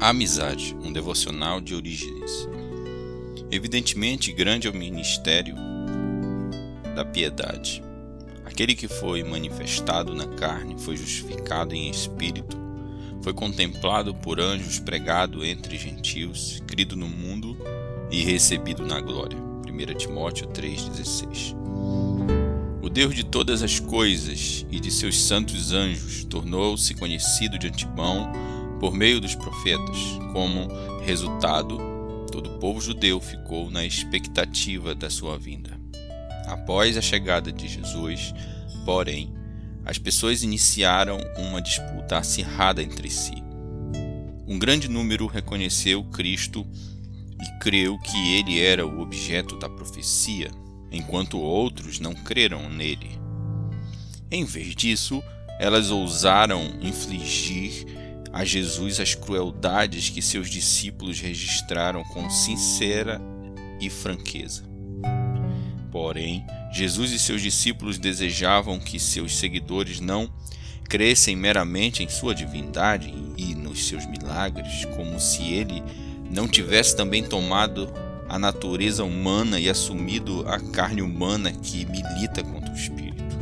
Amizade, um devocional de Orígenes. Evidentemente, grande é o ministério da piedade. Aquele que foi manifestado na carne foi justificado em espírito, foi contemplado por anjos, pregado entre gentios, crido no mundo e recebido na glória. 1 Timóteo 3,16 O Deus de todas as coisas e de seus santos anjos tornou-se conhecido de antemão por meio dos profetas. Como resultado, todo o povo judeu ficou na expectativa da sua vinda. Após a chegada de Jesus, porém, as pessoas iniciaram uma disputa acirrada entre si. Um grande número reconheceu Cristo e creu que ele era o objeto da profecia, enquanto outros não creram nele. Em vez disso, elas ousaram infligir a Jesus as crueldades que seus discípulos registraram com sincera e franqueza. Porém, Jesus e seus discípulos desejavam que seus seguidores não crescem meramente em sua divindade e nos seus milagres, como se ele não tivesse também tomado a natureza humana e assumido a carne humana que milita contra o espírito,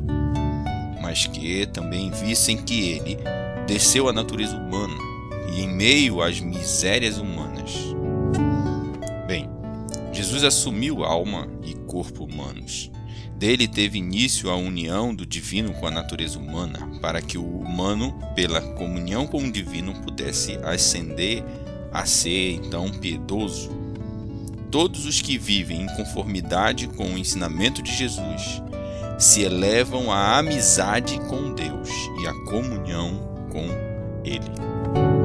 mas que também vissem que ele desceu à natureza humana e em meio às misérias humanas. Bem, Jesus assumiu alma e corpo humanos. Dele teve início a união do divino com a natureza humana, para que o humano, pela comunhão com o divino, pudesse ascender a ser então piedoso. Todos os que vivem em conformidade com o ensinamento de Jesus se elevam à amizade com Deus e à comunhão com Ele.